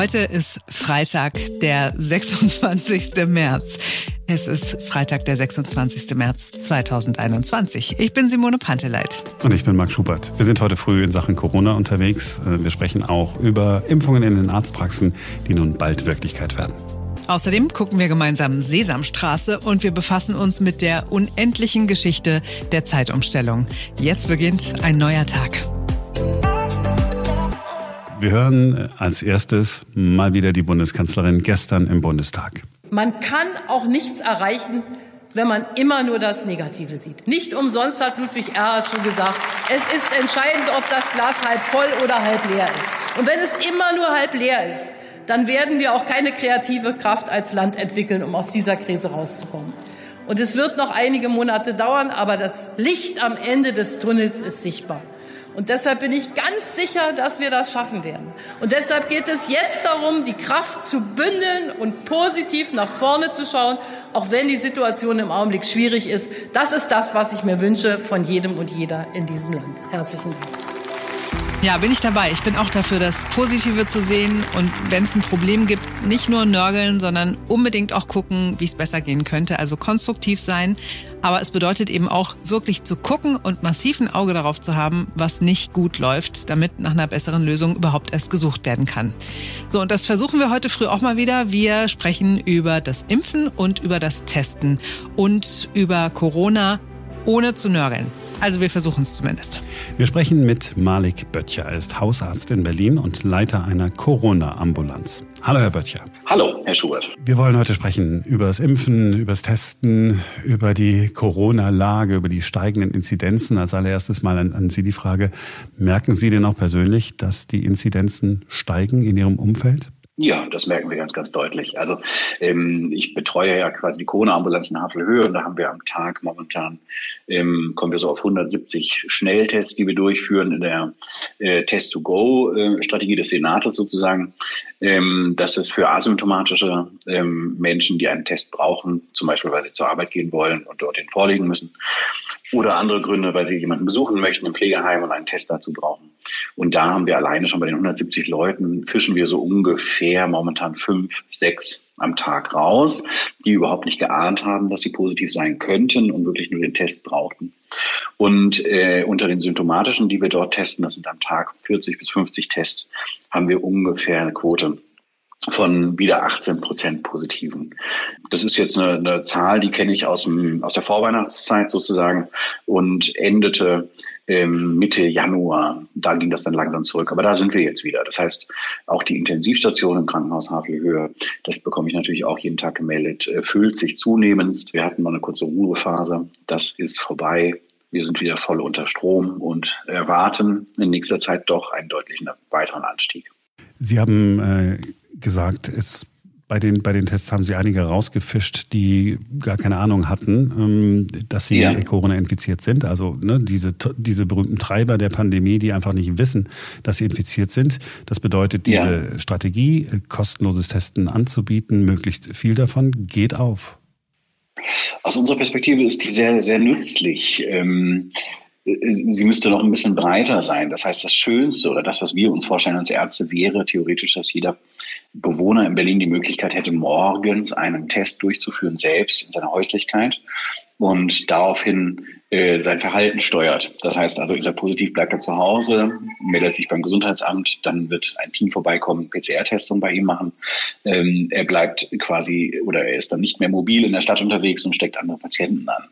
Heute ist Freitag, der 26. März. Es ist Freitag, der 26. März 2021. Ich bin Simone Panteleit. Und ich bin Marc Schubert. Wir sind heute früh in Sachen Corona unterwegs. Wir sprechen auch über Impfungen in den Arztpraxen, die nun bald Wirklichkeit werden. Außerdem gucken wir gemeinsam Sesamstraße und wir befassen uns mit der unendlichen Geschichte der Zeitumstellung. Jetzt beginnt ein neuer Tag. Wir hören als erstes mal wieder die Bundeskanzlerin gestern im Bundestag. Man kann auch nichts erreichen, wenn man immer nur das Negative sieht. Nicht umsonst hat Ludwig Erhard schon gesagt, es ist entscheidend, ob das Glas halb voll oder halb leer ist. Und wenn es immer nur halb leer ist, dann werden wir auch keine kreative Kraft als Land entwickeln, um aus dieser Krise rauszukommen. Und es wird noch einige Monate dauern, aber das Licht am Ende des Tunnels ist sichtbar. Und deshalb bin ich ganz sicher, dass wir das schaffen werden. Und deshalb geht es jetzt darum, die Kraft zu bündeln und positiv nach vorne zu schauen, auch wenn die Situation im Augenblick schwierig ist. Das ist das, was ich mir wünsche von jedem und jeder in diesem Land. Herzlichen Dank. Ja, bin ich dabei. Ich bin auch dafür, das Positive zu sehen und wenn es ein Problem gibt, nicht nur nörgeln, sondern unbedingt auch gucken, wie es besser gehen könnte. Also konstruktiv sein. Aber es bedeutet eben auch wirklich zu gucken und massiv ein Auge darauf zu haben, was nicht gut läuft, damit nach einer besseren Lösung überhaupt erst gesucht werden kann. So, und das versuchen wir heute früh auch mal wieder. Wir sprechen über das Impfen und über das Testen und über Corona ohne zu nörgeln. Also wir versuchen es zumindest. Wir sprechen mit Malik Böttcher. Er ist Hausarzt in Berlin und Leiter einer Corona-Ambulanz. Hallo, Herr Böttcher. Hallo, Herr Schubert. Wir wollen heute sprechen über das Impfen, über das Testen, über die Corona-Lage, über die steigenden Inzidenzen. Als allererstes mal an, an Sie die Frage, merken Sie denn auch persönlich, dass die Inzidenzen steigen in Ihrem Umfeld? Ja, das merken wir ganz, ganz deutlich. Also ähm, ich betreue ja quasi die Corona-Ambulanz in Havelhöhe und da haben wir am Tag momentan, ähm, kommen wir so auf 170 Schnelltests, die wir durchführen in der äh, Test-to-Go-Strategie des Senates sozusagen. Ähm, das ist für asymptomatische ähm, Menschen, die einen Test brauchen, zum Beispiel weil sie zur Arbeit gehen wollen und dort den vorlegen müssen oder andere Gründe, weil sie jemanden besuchen möchten im Pflegeheim und einen Test dazu brauchen. Und da haben wir alleine schon bei den 170 Leuten, fischen wir so ungefähr momentan fünf, sechs am Tag raus, die überhaupt nicht geahnt haben, dass sie positiv sein könnten und wirklich nur den Test brauchten. Und äh, unter den symptomatischen, die wir dort testen, das sind am Tag 40 bis 50 Tests, haben wir ungefähr eine Quote von wieder 18 Prozent Positiven. Das ist jetzt eine, eine Zahl, die kenne ich aus, dem, aus der Vorweihnachtszeit sozusagen und endete Mitte Januar. Da ging das dann langsam zurück. Aber da sind wir jetzt wieder. Das heißt, auch die Intensivstation im Krankenhaus Havelhöhe, das bekomme ich natürlich auch jeden Tag gemeldet, äh, füllt sich zunehmend. Wir hatten mal eine kurze Ruhephase. Das ist vorbei. Wir sind wieder voll unter Strom und erwarten in nächster Zeit doch einen deutlichen weiteren Anstieg. Sie haben äh, gesagt, es bei den, bei den Tests haben Sie einige rausgefischt, die gar keine Ahnung hatten, ähm, dass sie ja. Corona infiziert sind. Also ne, diese, diese berühmten Treiber der Pandemie, die einfach nicht wissen, dass sie infiziert sind. Das bedeutet, diese ja. Strategie, äh, kostenloses Testen anzubieten, möglichst viel davon, geht auf. Aus unserer Perspektive ist die sehr, sehr nützlich. Ähm, sie müsste noch ein bisschen breiter sein. Das heißt, das Schönste oder das, was wir uns vorstellen als Ärzte, wäre theoretisch, dass jeder Bewohner in Berlin die Möglichkeit hätte, morgens einen Test durchzuführen, selbst in seiner Häuslichkeit und daraufhin äh, sein Verhalten steuert. Das heißt also, ist er positiv, bleibt er zu Hause, meldet sich beim Gesundheitsamt, dann wird ein Team vorbeikommen, PCR-Testung bei ihm machen. Ähm, er bleibt quasi oder er ist dann nicht mehr mobil in der Stadt unterwegs und steckt andere Patienten an.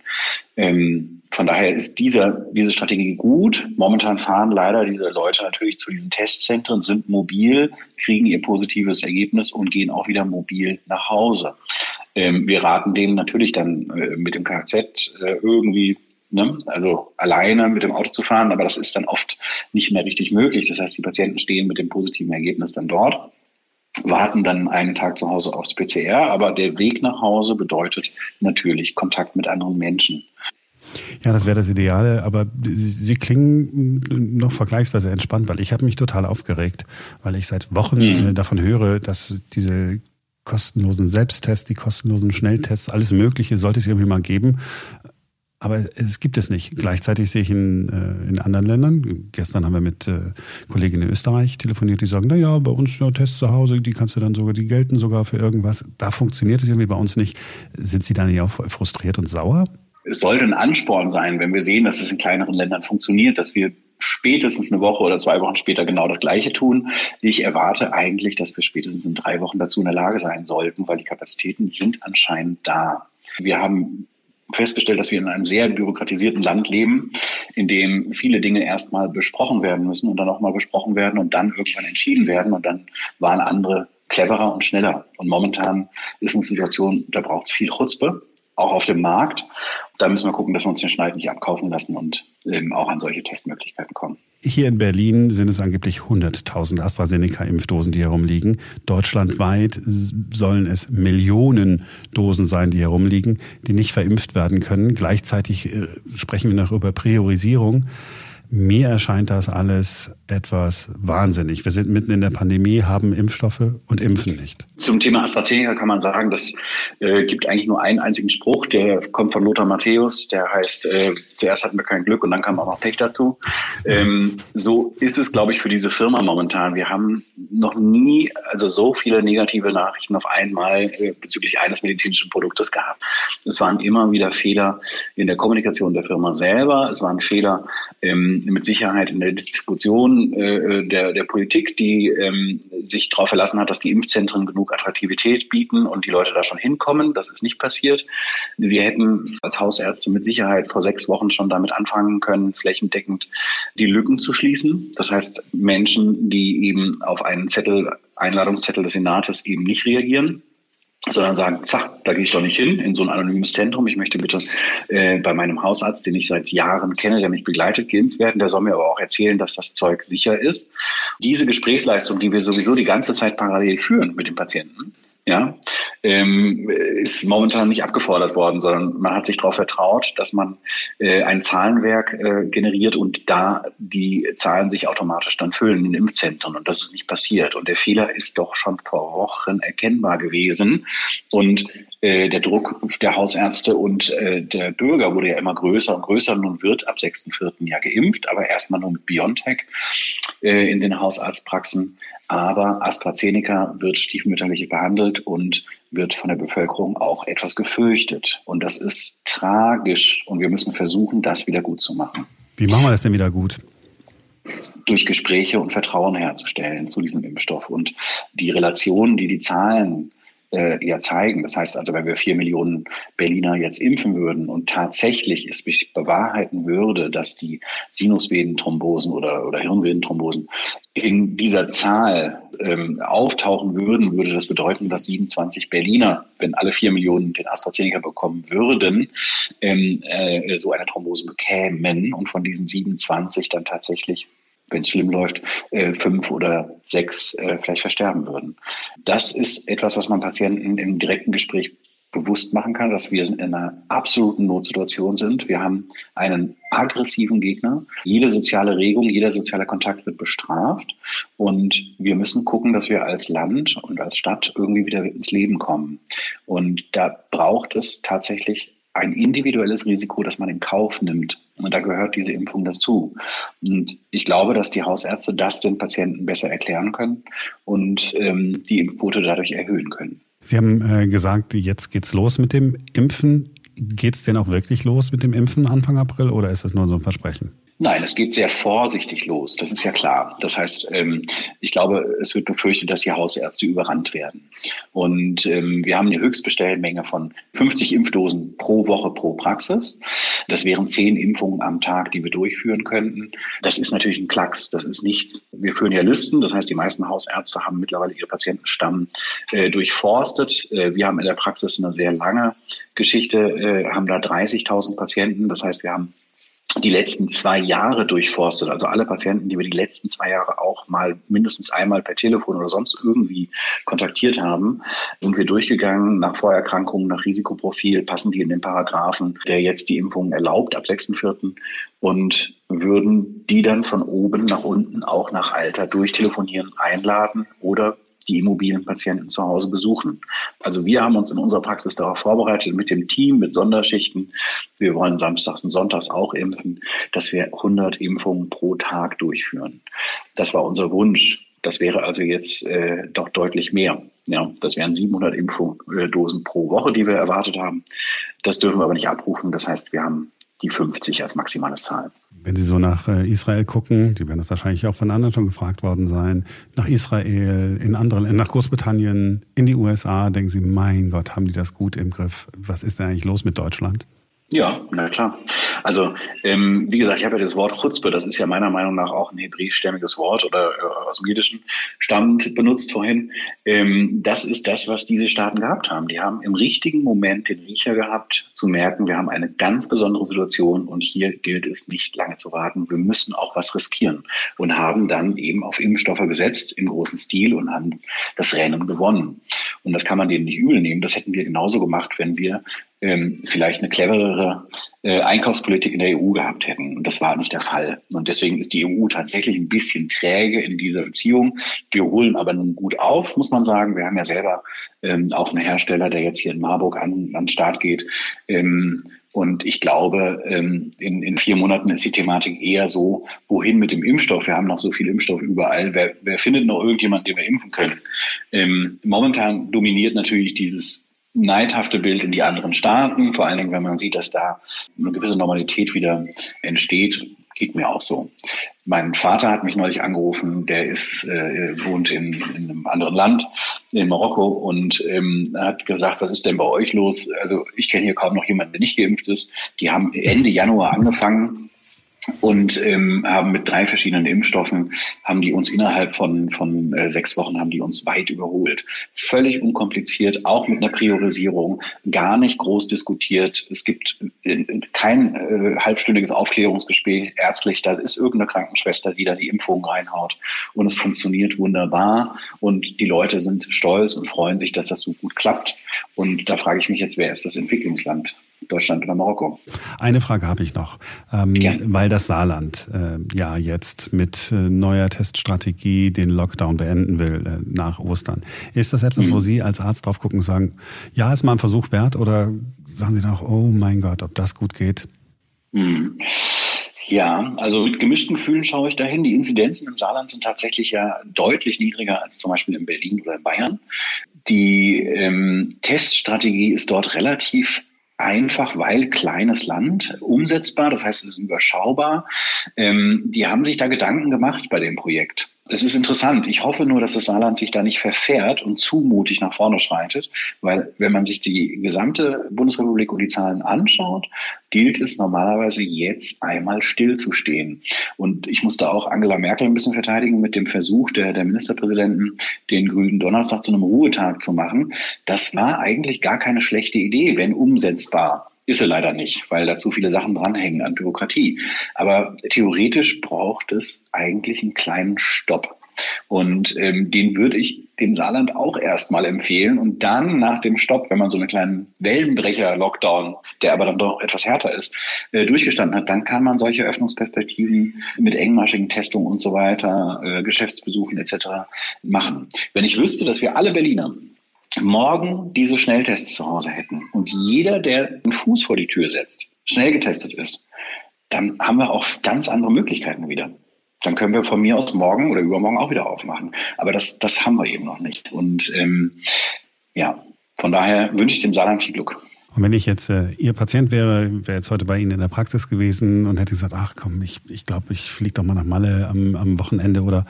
Ähm, von daher ist dieser, diese Strategie gut. Momentan fahren leider diese Leute natürlich zu diesen Testzentren, sind mobil, kriegen ihr positives Ergebnis und gehen auch wieder mobil nach Hause. Ähm, wir raten denen natürlich dann äh, mit dem Kfz äh, irgendwie Ne? Also alleine mit dem Auto zu fahren, aber das ist dann oft nicht mehr richtig möglich. Das heißt, die Patienten stehen mit dem positiven Ergebnis dann dort, warten dann einen Tag zu Hause aufs PCR, aber der Weg nach Hause bedeutet natürlich Kontakt mit anderen Menschen. Ja, das wäre das Ideale, aber Sie, Sie, klingen noch vergleichsweise entspannt, weil ich habe mich total aufgeregt, weil ich seit Wochen mhm. Äh, davon höre, dass diese kostenlosen Selbsttests, die kostenlosen Schnelltests, alles Mögliche sollte es irgendwie mal geben. Aber es gibt es nicht. Gleichzeitig sehe ich in, äh, in anderen Ländern, gestern haben wir mit äh, Kollegen in Österreich telefoniert, die sagen, naja, bei uns ja, Tests zu Hause, die kannst du dann sogar, die gelten sogar für irgendwas. Da funktioniert es irgendwie bei uns nicht. Sind Sie da nicht auch frustriert und sauer? Es sollte ein Ansporn sein, wenn wir sehen, dass es in kleineren Ländern funktioniert, dass wir spätestens eine Woche oder zwei Wochen später genau das Gleiche tun. Ich erwarte eigentlich, dass wir spätestens in drei Wochen dazu in der Lage sein sollten, weil die Kapazitäten sind anscheinend da. Wir haben festgestellt, dass wir in einem sehr bürokratisierten Land leben, in dem viele Dinge erstmal besprochen werden müssen und dann auch mal besprochen werden und dann irgendwann entschieden werden und dann waren andere cleverer und schneller. Und momentan ist eine Situation, da braucht es viel Chutzpe, auch auf dem Markt. Da müssen wir gucken, dass wir uns den Schneid nicht abkaufen lassen und eben auch an solche Testmöglichkeiten kommen. Hier in Berlin sind es angeblich 100.000 AstraZeneca-Impfdosen, die herumliegen. Deutschlandweit sollen es Millionen Dosen sein, die herumliegen, die nicht verimpft werden können. Gleichzeitig äh, sprechen wir noch über Priorisierung. Mir erscheint das alles etwas wahnsinnig. Wir sind mitten in der Pandemie, haben Impfstoffe und impfen nicht. Zum Thema AstraZeneca kann man sagen, das äh, gibt eigentlich nur einen einzigen Spruch, der kommt von Lothar Matthäus, der heißt, äh, zuerst hatten wir kein Glück und dann kam auch noch Pech dazu. Ähm, so ist es, glaube ich, für diese Firma momentan. Wir haben noch nie also so viele negative Nachrichten auf einmal äh, bezüglich eines medizinischen Produktes gehabt. Es waren immer wieder Fehler in der Kommunikation der Firma selber, es waren Fehler ähm, mit Sicherheit in der Distribution äh, der, der Politik, die ähm, sich darauf verlassen hat, dass die Impfzentren genug Attraktivität bieten und die Leute da schon hinkommen. Das ist nicht passiert. Wir hätten als Hausärzte mit Sicherheit vor sechs Wochen schon damit anfangen können, flächendeckend die Lücken zu schließen. Das heißt, Menschen, die eben auf einen Zettel, Einladungszettel des Senates eben nicht reagieren, sondern sagen, zack, da gehe ich doch nicht hin, in so ein anonymes Zentrum. Ich möchte bitte äh, bei meinem Hausarzt, den ich seit Jahren kenne, der mich begleitet, geimpft werden. Der soll mir aber auch erzählen, dass das Zeug sicher ist. Diese Gesprächsleistung, die wir sowieso die ganze Zeit parallel führen mit dem Patienten, ja, ähm, ist momentan nicht abgefordert worden, sondern man hat sich darauf vertraut, dass man äh, ein Zahlenwerk äh, generiert und da die Zahlen sich automatisch dann füllen in Impfzentren und das ist nicht passiert. Und der Fehler ist doch schon vor Wochen erkennbar gewesen und äh, der Druck der Hausärzte und äh, der Bürger wurde ja immer größer und größer. Nun wird ab 6.4. ja geimpft, aber erstmal nur mit BioNTech äh, in den Hausarztpraxen. Aber AstraZeneca wird stiefmütterlich behandelt und wird von der Bevölkerung auch etwas gefürchtet. Und das ist tragisch. Und wir müssen versuchen, das wieder gut zu machen. Wie machen wir das denn wieder gut? durch Gespräche und Vertrauen herzustellen zu diesem Impfstoff. Und die Relation, die die Zahlen äh, ja zeigen. Das heißt also, wenn wir vier Millionen Berliner jetzt impfen würden und tatsächlich es sich bewahrheiten würde, dass die Sinusvenenthrombosen oder, oder Hirnvenenthrombosen in dieser Zahl ähm, auftauchen würden, würde das bedeuten, dass 27 Berliner, wenn alle vier Millionen den AstraZeneca bekommen würden, ähm, äh, so eine Thrombose bekämen und von diesen 27 dann tatsächlich wenn es schlimm läuft, äh, fünf oder sechs äh, vielleicht versterben würden. Das ist etwas, was man Patienten im direkten Gespräch bewusst machen kann, dass wir in einer absoluten Notsituation sind. Wir haben einen aggressiven Gegner. Jede soziale Regung, jeder soziale Kontakt wird bestraft. Und wir müssen gucken, dass wir als Land und als Stadt irgendwie wieder ins Leben kommen. Und da braucht es tatsächlich ein individuelles Risiko, das man in Kauf nimmt. Und da gehört diese Impfung dazu. Und ich glaube, dass die Hausärzte das den Patienten besser erklären können und ähm, die Impfquote dadurch erhöhen können. Sie haben äh, gesagt, jetzt geht's los mit dem Impfen. Geht's denn auch wirklich los mit dem Impfen Anfang April oder ist das nur so ein Versprechen? Nein, es geht sehr vorsichtig los. Das ist ja klar. Das heißt, ähm, ich glaube, es wird befürchtet, dass die Hausärzte überrannt werden. Und ähm, wir haben eine Höchstbestellmenge von 50 Impfdosen pro Woche pro Praxis. Das wären zehn Impfungen am Tag, die wir durchführen könnten. Das ist natürlich ein Klacks. Das ist nichts. Wir führen ja Listen. Das heißt, die meisten Hausärzte haben mittlerweile ihre Patientenstamm äh, durchforstet. Äh, wir haben in der Praxis eine sehr lange Geschichte, äh, haben da 30.000 Patienten. Das heißt, wir haben die letzten zwei Jahre durchforstet, also alle Patienten, die wir die letzten zwei Jahre auch mal mindestens einmal per Telefon oder sonst irgendwie kontaktiert haben, sind wir durchgegangen nach Vorerkrankungen, nach Risikoprofil, passen die in den Paragraphen, der jetzt die Impfung erlaubt ab 6.4. und würden die dann von oben nach unten auch nach Alter durchtelefonieren, einladen oder die immobilen Patienten zu Hause besuchen. Also wir haben uns in unserer Praxis darauf vorbereitet, mit dem Team, mit Sonderschichten. Wir wollen samstags und sonntags auch impfen, dass wir 100 Impfungen pro Tag durchführen. Das war unser Wunsch. Das wäre also jetzt äh, doch deutlich mehr. Ja, das wären 700 Impfdosen pro Woche, die wir erwartet haben. Das dürfen wir aber nicht abrufen. Das heißt, wir haben die 50 als maximale Zahl. Wenn Sie so nach äh, Israel gucken, die werden das wahrscheinlich auch von anderen schon gefragt worden sein, nach Israel, in andere Länder, nach Großbritannien, in die USA, denken Sie, mein Gott, haben die das gut im Griff? Was ist denn eigentlich los mit Deutschland? Ja, na klar. Also ähm, wie gesagt, ich habe ja das Wort Chutzpe, das ist ja meiner Meinung nach auch ein hebräischstämmiges Wort oder äh, aus dem Jiddischen stammend benutzt vorhin. Ähm, das ist das, was diese Staaten gehabt haben. Die haben im richtigen Moment den Riecher gehabt, zu merken, wir haben eine ganz besondere Situation und hier gilt es nicht lange zu warten. Wir müssen auch was riskieren und haben dann eben auf Impfstoffe gesetzt im großen Stil und haben das Rennen gewonnen. Und das kann man denen nicht übel nehmen. Das hätten wir genauso gemacht, wenn wir ähm, vielleicht eine cleverere äh, Einkaufspolitik in der EU gehabt hätten. Und das war nicht der Fall. Und deswegen ist die EU tatsächlich ein bisschen träge in dieser Beziehung. Wir holen aber nun gut auf, muss man sagen. Wir haben ja selber ähm, auch einen Hersteller, der jetzt hier in Marburg an, an den Start geht. Ähm, und ich glaube, ähm, in, in vier Monaten ist die Thematik eher so, wohin mit dem Impfstoff? Wir haben noch so viel Impfstoff überall. Wer, wer findet noch irgendjemand, den wir impfen können? Ähm, momentan dominiert natürlich dieses neidhafte Bild in die anderen Staaten, vor allen Dingen, wenn man sieht, dass da eine gewisse Normalität wieder entsteht, geht mir auch so. Mein Vater hat mich neulich angerufen, der ist, äh, wohnt in, in einem anderen Land, in Marokko, und ähm, hat gesagt, was ist denn bei euch los? Also ich kenne hier kaum noch jemanden, der nicht geimpft ist. Die haben Ende Januar angefangen, und ähm, haben mit drei verschiedenen Impfstoffen haben die uns innerhalb von von äh, sechs Wochen haben die uns weit überholt. Völlig unkompliziert, auch mit einer Priorisierung, gar nicht groß diskutiert. Es gibt äh, kein äh, halbstündiges Aufklärungsgespräch ärztlich. Da ist irgendeine Krankenschwester, die da die Impfung reinhaut und es funktioniert wunderbar und die Leute sind stolz und freuen sich, dass das so gut klappt. Und da frage ich mich jetzt, wer ist das Entwicklungsland? Deutschland oder Marokko. Eine Frage habe ich noch, ähm, weil das Saarland äh, ja jetzt mit äh, neuer Teststrategie den Lockdown beenden will äh, nach Ostern. Ist das etwas, mhm. wo Sie als Arzt drauf gucken und sagen, ja, ist mal ein Versuch wert oder sagen Sie noch, oh mein Gott, ob das gut geht? Mhm. Ja, also mit gemischten Gefühlen schaue ich dahin. Die Inzidenzen im Saarland sind tatsächlich ja deutlich niedriger als zum Beispiel in Berlin oder in Bayern. Die ähm, Teststrategie ist dort relativ einfach, weil kleines Land, umsetzbar, das heißt, es ist überschaubar. Ähm, die haben sich da Gedanken gemacht bei dem Projekt. Es ist interessant. Ich hoffe nur, dass das Saarland sich da nicht verfährt und zu mutig nach vorne schreitet, weil wenn man sich die gesamte Bundesrepublik und die Zahlen anschaut, gilt es normalerweise jetzt einmal stillzustehen. Und ich musste auch Angela Merkel ein bisschen verteidigen mit dem Versuch der, der Ministerpräsidenten, den grünen Donnerstag zu einem Ruhetag zu machen. Das war eigentlich gar keine schlechte Idee, wenn umsetzbar. Ist sie leider nicht, weil da zu viele Sachen dranhängen an Bürokratie. Aber theoretisch braucht es eigentlich einen kleinen Stopp. Und ähm, den würde ich dem Saarland auch erstmal empfehlen. Und dann nach dem Stopp, wenn man so einen kleinen Wellenbrecher-Lockdown, der aber dann doch etwas härter ist, äh, durchgestanden hat, dann kann man solche Öffnungsperspektiven mit engmaschigen Testungen und so weiter, äh, Geschäftsbesuchen etc. machen. Wenn ich wüsste, dass wir alle Berliner morgen diese Schnelltests zu Hause hätten und jeder, der einen Fuß vor die Tür setzt, schnell getestet ist, dann haben wir auch ganz andere Möglichkeiten wieder. Dann können wir von mir aus morgen oder übermorgen auch wieder aufmachen. Aber das, das haben wir eben noch nicht. Und ähm, ja, von daher wünsche ich dem Saarland viel Glück. Und wenn ich jetzt äh, Ihr Patient wäre, wäre jetzt heute bei Ihnen in der Praxis gewesen und hätte gesagt, ach komm, ich ich, glaube, ich fliege doch mal nach Malle am, am Wochenende oder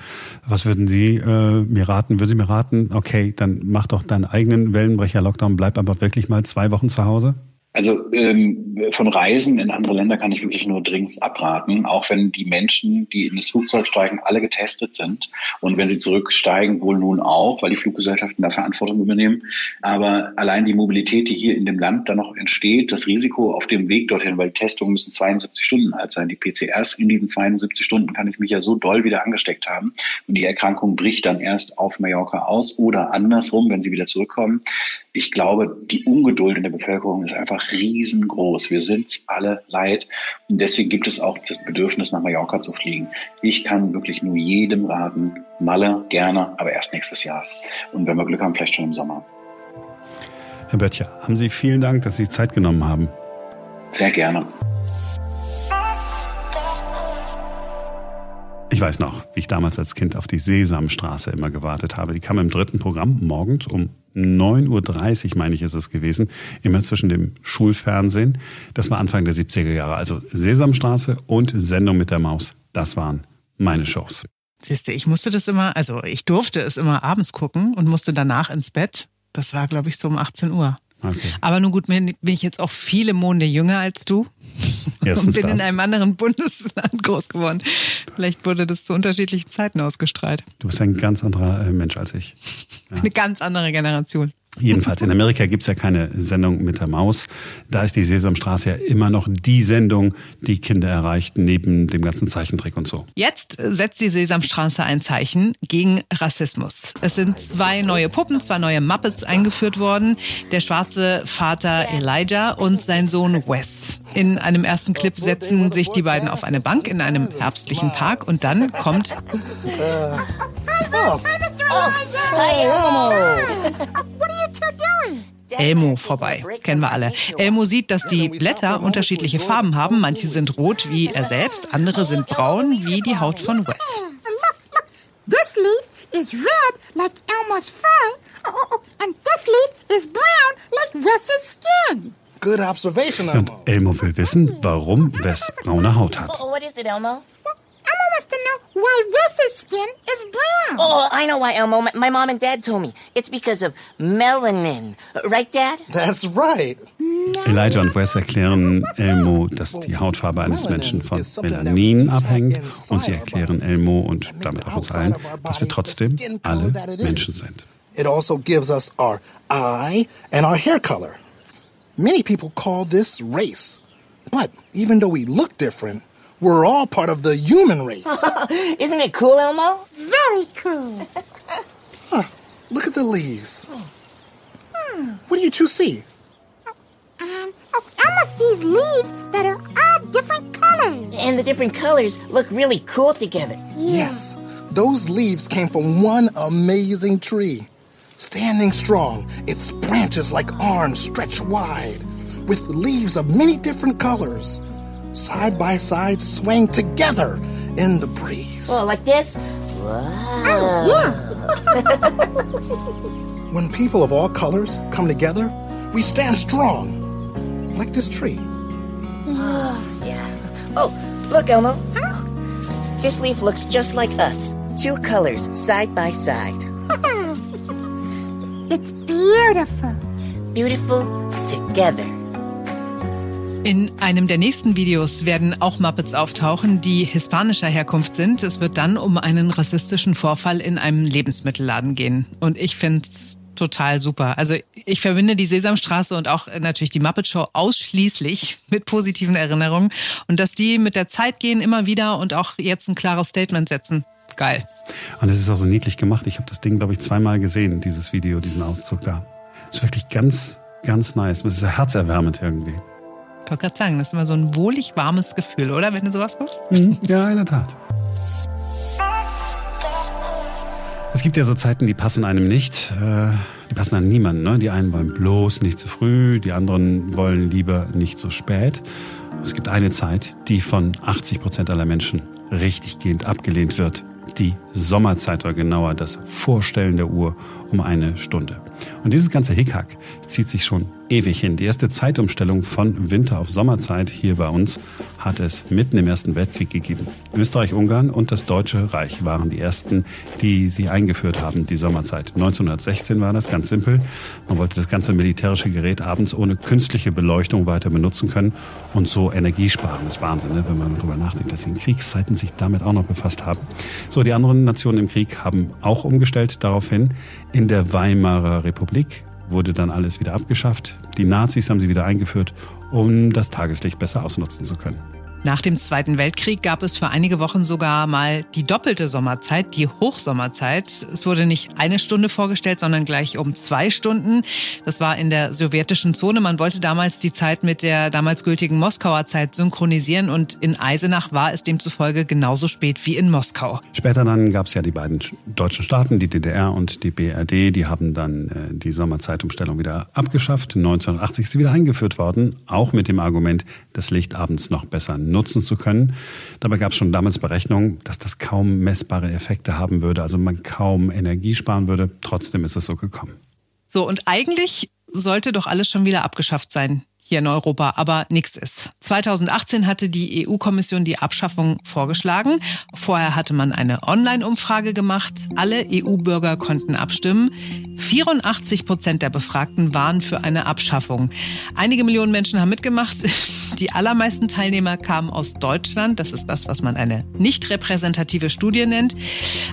was würden Sie äh, mir raten? Würden Sie mir raten, okay, dann mach doch deinen eigenen Wellenbrecher-Lockdown, bleib aber wirklich mal zwei Wochen zu Hause? Also ähm, von Reisen in andere Länder kann ich wirklich nur dringend abraten, auch wenn die Menschen, die in das Flugzeug steigen, alle getestet sind und wenn sie zurücksteigen, wohl nun auch, weil die Fluggesellschaften da Verantwortung übernehmen. Aber allein die Mobilität, die hier in dem Land dann noch entsteht, das Risiko auf dem Weg dorthin, weil Testungen müssen 72 Stunden alt sein, die PCRs in diesen 72 Stunden kann ich mich ja so doll wieder angesteckt haben und die Erkrankung bricht dann erst auf Mallorca aus oder andersrum, wenn sie wieder zurückkommen. Ich glaube, die Ungeduld in der Bevölkerung ist einfach riesengroß. Wir sind alle leid. Und deswegen gibt es auch das Bedürfnis, nach Mallorca zu fliegen. Ich kann wirklich nur jedem raten, Malle gerne, aber erst nächstes Jahr. Und wenn wir Glück haben, vielleicht schon im Sommer. Herr Böttcher, haben Sie vielen Dank, dass Sie Zeit genommen haben. Sehr gerne. Ich weiß noch, wie ich damals als Kind auf die Sesamstraße immer gewartet habe. Die kam im dritten Programm morgens um 9.30 Uhr, meine ich, ist es gewesen, immer zwischen dem Schulfernsehen. Das war Anfang der 70er Jahre. Also Sesamstraße und Sendung mit der Maus. Das waren meine Shows. Siehste, ich musste das immer, also ich durfte es immer abends gucken und musste danach ins Bett. Das war, glaube ich, so um 18 Uhr. Okay. Aber nun gut, bin ich jetzt auch viele Monde jünger als du Erstens und bin das. in einem anderen Bundesland groß geworden. Vielleicht wurde das zu unterschiedlichen Zeiten ausgestrahlt. Du bist ein ganz anderer äh, Mensch als ich. Ja. Eine ganz andere Generation. Jedenfalls in Amerika gibt es ja keine Sendung mit der Maus. Da ist die Sesamstraße ja immer noch die Sendung, die Kinder erreicht, neben dem ganzen Zeichentrick und so. Jetzt setzt die Sesamstraße ein Zeichen gegen Rassismus. Es sind zwei neue Puppen, zwei neue Muppets eingeführt worden. Der schwarze Vater Elijah und sein Sohn Wes. In einem ersten Clip setzen sich die beiden auf eine Bank in einem herbstlichen Park und dann kommt... Oh. Oh. Hey, Elmo vorbei. Kennen wir alle. Elmo sieht, dass die Blätter unterschiedliche Farben haben. Manche sind rot wie er selbst, andere sind braun wie die Haut von Wes. This leaf is red like Elmo's fur, oh, oh, and this leaf is brown like Wes's skin. Good observation, Elmo. Und Elmo will wissen, warum Wes braune Haut hat. What is it, Elmo? Elmo wants to know why Wes's skin is brown. Oh, I know why, Elmo. My mom and dad told me. It's because of melanin. Right, Dad? That's right. Elijah und Wes erklären Elmo, dass die Hautfarbe eines Menschen von Melanin abhängt. Und sie erklären Elmo und damit auch uns allen, dass wir trotzdem alle Menschen sind. It also gives us our eye and our hair color. Many people call this race. But even though we look different, we're all part of the human race. Isn't it cool, Elmo? Very cool. huh. Look at the leaves. Hmm. What do you two see? Um, oh, Elmo sees leaves that are all different colors. And the different colors look really cool together. Yeah. Yes. Those leaves came from one amazing tree. Standing strong, its branches like arms stretch wide, with leaves of many different colors side by side, swaying together in the breeze. Oh, like this? Wow. Oh, yeah. when people of all colors come together, we stand strong, like this tree. Oh, yeah. Oh, look, Elmo. This leaf looks just like us. Two colors, side by side. it's beautiful. Beautiful together. In einem der nächsten Videos werden auch Muppets auftauchen, die hispanischer Herkunft sind. Es wird dann um einen rassistischen Vorfall in einem Lebensmittelladen gehen. Und ich finde es total super. Also ich verbinde die Sesamstraße und auch natürlich die Muppet Show ausschließlich mit positiven Erinnerungen. Und dass die mit der Zeit gehen immer wieder und auch jetzt ein klares Statement setzen. Geil. Und es ist auch so niedlich gemacht. Ich habe das Ding, glaube ich, zweimal gesehen, dieses Video, diesen Auszug da. Es ist wirklich ganz, ganz nice. Es ist herzerwärmend irgendwie. Ich wollte gerade sagen, das ist immer so ein wohlig warmes Gefühl, oder? Wenn du sowas machst. Mhm. Ja, in der Tat. Es gibt ja so Zeiten, die passen einem nicht. Äh, die passen an niemanden. Ne? Die einen wollen bloß nicht zu früh, die anderen wollen lieber nicht so spät. Es gibt eine Zeit, die von 80 Prozent aller Menschen richtiggehend abgelehnt wird. Die Sommerzeit oder genauer das Vorstellen der Uhr um eine Stunde. Und dieses ganze Hickhack zieht sich schon ewig hin. Die erste Zeitumstellung von Winter auf Sommerzeit hier bei uns hat es mitten im Ersten Weltkrieg gegeben. Österreich, Ungarn und das Deutsche Reich waren die ersten, die sie eingeführt haben, die Sommerzeit. 1916 war das ganz simpel. Man wollte das ganze militärische Gerät abends ohne künstliche Beleuchtung weiter benutzen können und so Energie sparen. Das ist Wahnsinn, ne? wenn man darüber nachdenkt, dass sie in Kriegszeiten sich damit auch noch befasst haben. So, die anderen Nationen im Krieg haben auch umgestellt daraufhin. In der Weimarer Republik wurde dann alles wieder abgeschafft. Die Nazis haben sie wieder eingeführt, um das Tageslicht besser ausnutzen zu können. Nach dem Zweiten Weltkrieg gab es für einige Wochen sogar mal die doppelte Sommerzeit, die Hochsommerzeit. Es wurde nicht eine Stunde vorgestellt, sondern gleich um zwei Stunden. Das war in der sowjetischen Zone. Man wollte damals die Zeit mit der damals gültigen Moskauer Zeit synchronisieren und in Eisenach war es demzufolge genauso spät wie in Moskau. Später dann gab es ja die beiden deutschen Staaten, die DDR und die BRD. Die haben dann äh, die Sommerzeitumstellung wieder abgeschafft. 1980 ist sie wieder eingeführt worden, auch mit dem Argument, das Licht abends noch besser nutzen nutzen zu können. Dabei gab es schon damals Berechnungen, dass das kaum messbare Effekte haben würde, also man kaum Energie sparen würde. Trotzdem ist es so gekommen. So, und eigentlich sollte doch alles schon wieder abgeschafft sein hier in Europa, aber nichts ist. 2018 hatte die EU-Kommission die Abschaffung vorgeschlagen. Vorher hatte man eine Online-Umfrage gemacht. Alle EU-Bürger konnten abstimmen. 84 Prozent der Befragten waren für eine Abschaffung. Einige Millionen Menschen haben mitgemacht. Die allermeisten Teilnehmer kamen aus Deutschland. Das ist das, was man eine nicht repräsentative Studie nennt.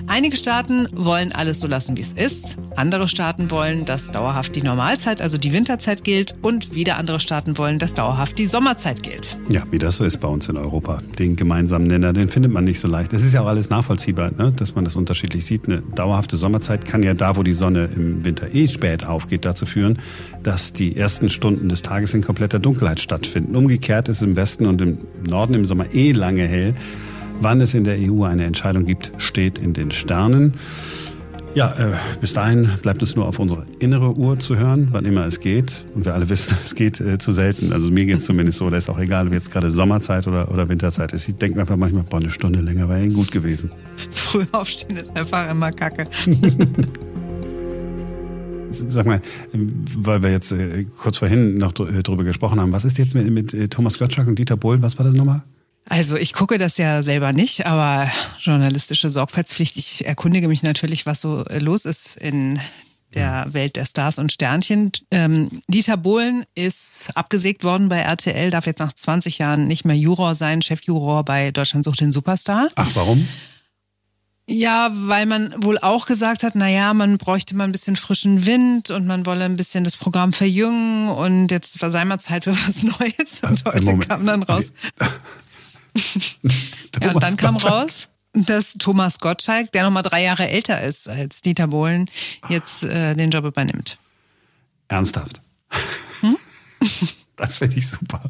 Einige Staaten wollen alles so lassen, wie es ist. Andere Staaten wollen, dass dauerhaft die Normalzeit, also die Winterzeit gilt. Und wieder andere Staaten wollen, dass dauerhaft die Sommerzeit gilt. Ja, wie das so ist bei uns in Europa. Den gemeinsamen Nenner, den findet man nicht so leicht. Es ist ja auch alles nachvollziehbar, ne? dass man das unterschiedlich sieht. Eine dauerhafte Sommerzeit kann ja da, wo die Sonne im Winter eh spät aufgeht, dazu führen, dass die ersten Stunden des Tages in kompletter Dunkelheit stattfinden. Umgekehrt ist es im Westen und im Norden im Sommer eh lange hell. Wann es in der EU eine Entscheidung gibt, steht in den Sternen. Ja, äh, bis dahin bleibt es nur auf unsere innere Uhr zu hören, wann immer es geht. Und wir alle wissen, es geht äh, zu selten. Also mir geht es zumindest so. Da ist auch egal, ob jetzt gerade Sommerzeit oder, oder Winterzeit ist. Ich denke mir einfach manchmal, boah, eine Stunde länger wäre gut gewesen. Früh aufstehen ist einfach immer kacke. Sag mal, weil wir jetzt äh, kurz vorhin noch äh, drüber gesprochen haben, was ist jetzt mit, mit äh, Thomas Gottschalk und Dieter Bohlen? Was war das nochmal? Also ich gucke das ja selber nicht, aber journalistische Sorgfaltspflicht. Ich erkundige mich natürlich, was so los ist in der Welt der Stars und Sternchen. Ähm, Dieter Bohlen ist abgesägt worden bei RTL, darf jetzt nach 20 Jahren nicht mehr Juror sein, Chefjuror bei Deutschland sucht den Superstar. Ach, warum? Ja, weil man wohl auch gesagt hat, na ja, man bräuchte mal ein bisschen frischen Wind und man wolle ein bisschen das Programm verjüngen und jetzt war sei mal Zeit für was Neues. Und Äh, heute Moment. kam dann raus. ja, und dann kam raus, dass Thomas Gottschalk, der nochmal drei Jahre älter ist als Dieter Bohlen, jetzt äh, den Job übernimmt. Ernsthaft. Das finde ich super.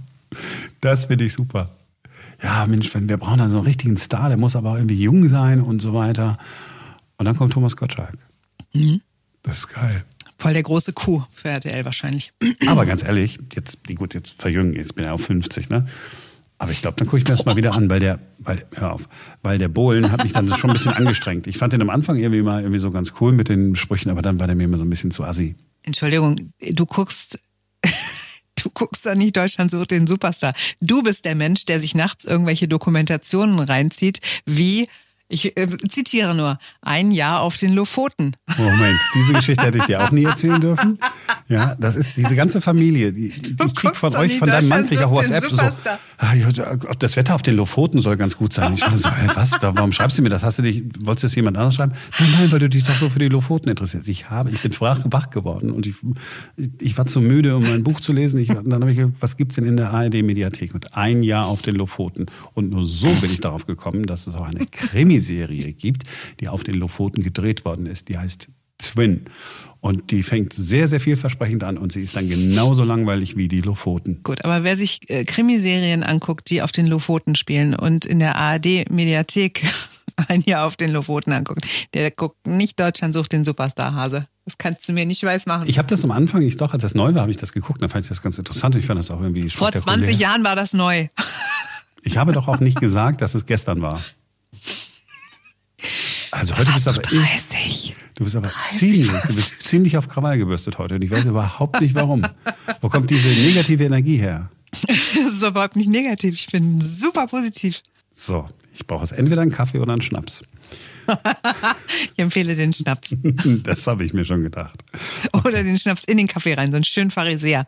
Das finde ich super. Ja, Mensch, wenn wir brauchen dann so einen richtigen Star, der muss aber auch irgendwie jung sein und so weiter. Und dann kommt Thomas Gottschalk. Das ist geil. Voll der große Coup für RTL wahrscheinlich. Aber ganz ehrlich, jetzt, die gut, jetzt verjüngen, jetzt bin ich auf 50, ne? Aber ich glaube, dann gucke ich mir das mal wieder an, weil der, weil, hör auf, weil der Bohlen hat mich dann schon ein bisschen angestrengt. Ich fand den am Anfang irgendwie mal irgendwie so ganz cool mit den Sprüchen, aber dann war der mir immer so ein bisschen zu assi. Entschuldigung, du guckst, du guckst da nicht Deutschland sucht den Superstar. Du bist der Mensch, der sich nachts irgendwelche Dokumentationen reinzieht, wie ich äh, zitiere nur, ein Jahr auf den Lofoten. Moment, diese Geschichte hätte ich dir auch nie erzählen dürfen. Ja, das ist diese ganze Familie. Die, die, Du ich krieg guckst von euch, von deinem Mann, krieg ich auch WhatsApp so. Ah, ja, das Wetter auf den Lofoten soll ganz gut sein. Ich fand so, hä, was? Warum schreibst du mir das? Hast du dich, wolltest du das jemand anders schreiben? Nein, nein, weil du dich doch so für die Lofoten interessierst. Ich habe, ich bin wach geworden und ich, ich war zu müde, um mein Buch zu lesen. Ich, dann habe ich gedacht, was gibt's denn in der ARD-Mediathek? Und ein Jahr auf den Lofoten. Und nur so bin ich darauf gekommen, dass es auch eine Krimiserie gibt, die auf den Lofoten gedreht worden ist. Die heißt Twin. Und die fängt sehr, sehr vielversprechend an und sie ist dann genauso langweilig wie die Lofoten. Gut, aber wer sich äh, Krimiserien anguckt, die auf den Lofoten spielen und in der ARD-Mediathek ein Jahr auf den Lofoten anguckt, der guckt nicht Deutschland sucht den Superstar Hase. Das kannst du mir nicht weiß machen. Ich habe das am Anfang, ich doch, als das neu war, habe ich das geguckt, da fand ich das ganz interessant. Ich fand das auch irgendwie Vor spektakulär. 20 Jahren war das neu. Ich habe doch auch nicht gesagt, dass es gestern war. Also heute bist aber ich, 30. du bist aber ziemlich, du bist ziemlich auf Krawall gebürstet heute und ich weiß überhaupt nicht warum. Wo kommt diese negative Energie her? Das ist überhaupt nicht negativ. Ich bin super positiv. So, ich brauche jetzt entweder einen Kaffee oder einen Schnaps. Ich empfehle den Schnaps. Das habe ich mir schon gedacht. Oder den Schnaps in den Kaffee rein, so einen schönen Pharisäer.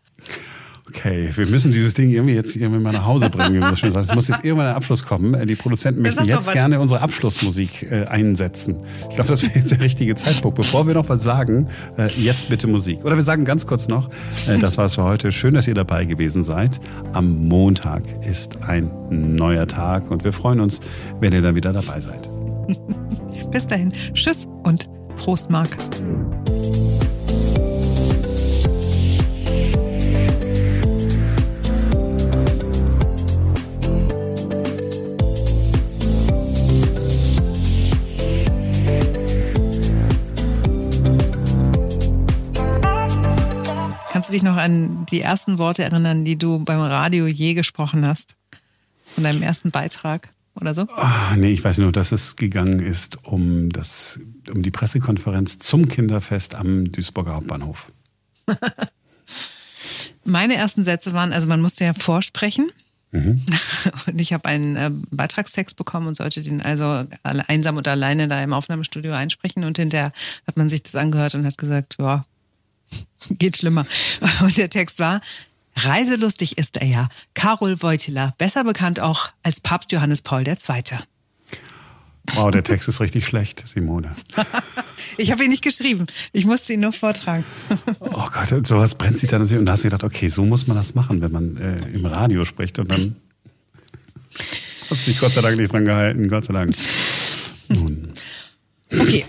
Okay, wir müssen dieses Ding irgendwie jetzt irgendwie mal nach Hause bringen. Es muss jetzt irgendwann ein Abschluss kommen. Die Produzenten möchten jetzt gerne unsere Abschlussmusik äh, einsetzen. Ich glaube, das wäre jetzt der richtige Zeitpunkt. Bevor wir noch was sagen, äh, jetzt bitte Musik. Oder wir sagen ganz kurz noch, äh, das war es für heute. Schön, dass ihr dabei gewesen seid. Am Montag ist ein neuer Tag und wir freuen uns, wenn ihr dann wieder dabei seid. Bis dahin. Tschüss und Prost, Marc. Kannst du dich noch an die ersten Worte erinnern, die du beim Radio je gesprochen hast? Von deinem ersten Beitrag oder so? Oh, nee, ich weiß nur, dass es gegangen ist um, das, um die Pressekonferenz zum Kinderfest am Duisburger Hauptbahnhof. Meine ersten Sätze waren, also man musste ja vorsprechen. Mhm. Und ich habe einen äh, Beitragstext bekommen und sollte den also einsam und alleine da im Aufnahmestudio einsprechen. Und hinterher hat man sich das angehört und hat gesagt, ja, geht schlimmer. Und der Text war, reiselustig ist er ja, Karol Wojtyla, besser bekannt auch als Papst Johannes Paul II. Wow, der Text ist richtig schlecht, Simone. ich habe ihn nicht geschrieben. Ich musste ihn nur vortragen. oh Gott, sowas brennt sich dann natürlich. Und da hast du gedacht, okay, so muss man das machen, wenn man äh, im Radio spricht. Und dann hast du dich Gott sei Dank nicht dran gehalten. Gott sei Dank. Nun. Okay.